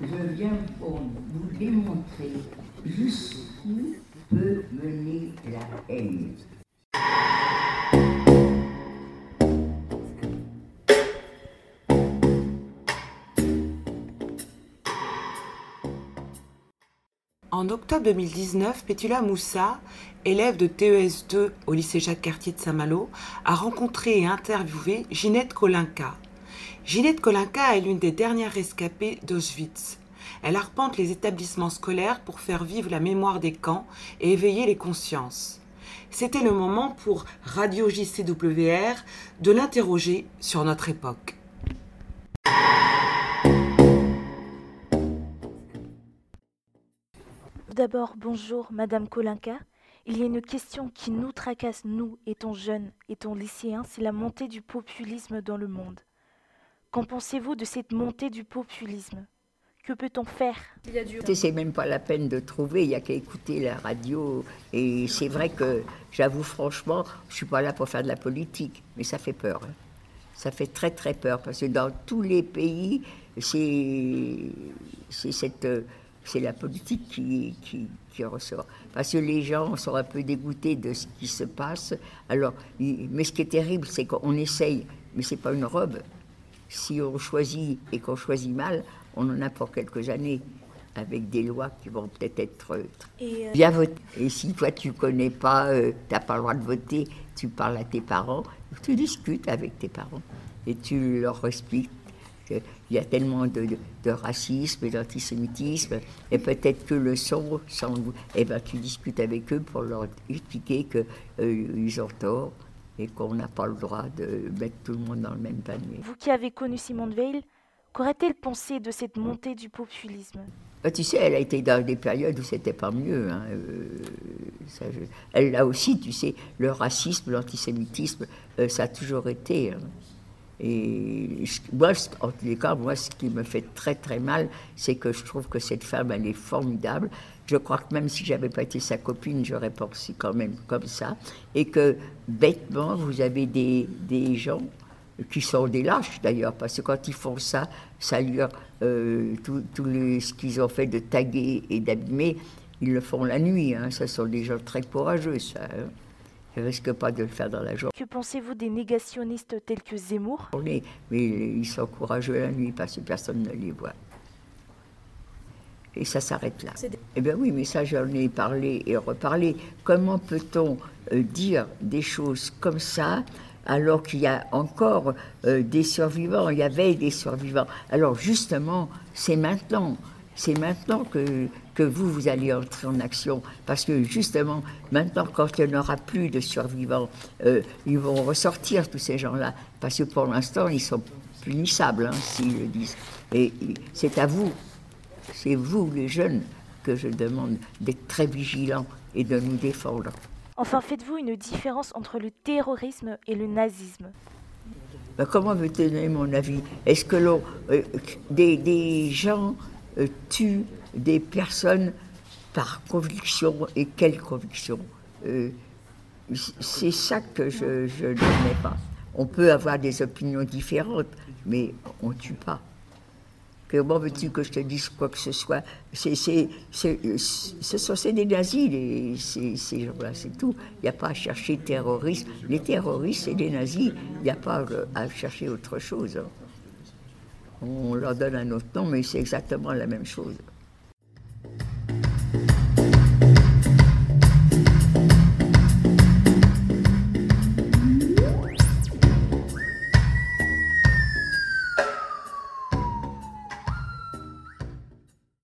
Je viens pour vous démontrer jusqu'où peut mener la haine. En octobre 2019, Pétula Moussa, élève de TES2 au lycée Jacques-Cartier de Saint-Malo, a rencontré et interviewé Ginette Kolinka. Ginette Kolinka est l'une des dernières rescapées d'Auschwitz. Elle arpente les établissements scolaires pour faire vivre la mémoire des camps et éveiller les consciences. C'était le moment pour Radio JCWR de l'interroger sur notre époque. D'abord, bonjour, Madame Kolinka. Il y a une question qui nous tracasse, nous, étant jeunes, étant lycéens, c'est la montée du populisme dans le monde. Qu'en pensez-vous de cette montée du populisme? Que peut-on faire? C'est même pas la peine de trouver, il n'y a qu'à écouter la radio. Et c'est vrai que, j'avoue franchement, je suis pas là pour faire de la politique, mais ça fait peur. hein. Ça fait très très peur, parce que dans tous les pays, c'est c'est cette... C'est la politique qui, qui, qui ressort. Parce que les gens sont un peu dégoûtés de ce qui se passe. Alors, mais ce qui est terrible, c'est qu'on essaye, mais c'est pas une robe. Si on choisit et qu'on choisit mal, on en a pour quelques années, avec des lois qui vont peut-être être euh, Et, euh, bien votées. Et si toi tu connais pas, tu n'as pas le droit de voter, tu parles à tes parents, tu discutes avec tes parents et tu leur expliques qu'il y a tellement de, de- de racisme et d'antisémitisme, et peut-être que le son, sans, eh ben, tu discutes avec eux pour leur expliquer qu'ils ont tort et qu'on n'a pas le droit de mettre tout le monde dans le même panier. vous qui avez connu Simone Veil, qu'aurait-elle pensé de cette montée du populisme? Bah, tu sais, elle a été dans des périodes où c'était pas mieux. hein, euh, ça, je- Elle a aussi, tu sais, le racisme, l'antisémitisme, euh, ça a toujours été. hein. Et moi, en tous les cas, moi, ce qui me fait très très mal, c'est que je trouve que cette femme, elle est formidable. Je crois que même si j'avais pas été sa copine, j'aurais pensé quand même comme ça. Et que bêtement, vous avez des, des gens qui sont des lâches d'ailleurs, parce que quand ils font ça, ça leur, euh, tout, tout ce qu'ils ont fait de taguer et d'abîmer, ils le font la nuit. Hein. Ce sont des gens très courageux, ça. hein. Ils ne risquent pas de le faire dans la journée. Que pensez-vous des négationnistes tels que Zemmour? Mais ils sont courageux la nuit parce que personne ne les voit. Et ça s'arrête là. Eh bien oui, mais ça j'en ai parlé et reparlé. Comment peut-on euh, dire des choses comme ça alors qu'il y a encore euh, des survivants, il y avait des survivants. Alors justement, c'est maintenant, c'est maintenant que, que vous, vous allez entrer en action. Parce que justement, maintenant, quand il n'y aura plus de survivants, euh, ils vont ressortir, tous ces gens-là. Parce que pour l'instant, ils sont punissables, hein, s'ils le disent. Et c'est à vous, c'est vous, les jeunes, que je demande d'être très vigilants et de nous défendre. Enfin, faites-vous une différence entre le terrorisme et le nazisme Ben, comment veux-tu donner mon avis? Est-ce que l'on, euh, des, des gens euh, tuent des personnes par conviction et quelle conviction Euh, C'est ça que je, je n'admets pas. On peut avoir des opinions différentes, mais on ne tue pas. Comment veux-tu que je te dise quoi que ce soit? C'est, c'est, c'est, ce sont des nazis, ces, ces gens-là, c'est tout. Il n'y a pas à chercher terrorisme. Les terroristes, c'est des nazis. Il n'y a pas euh, à chercher autre chose. On leur donne un autre nom, mais c'est exactement la même chose.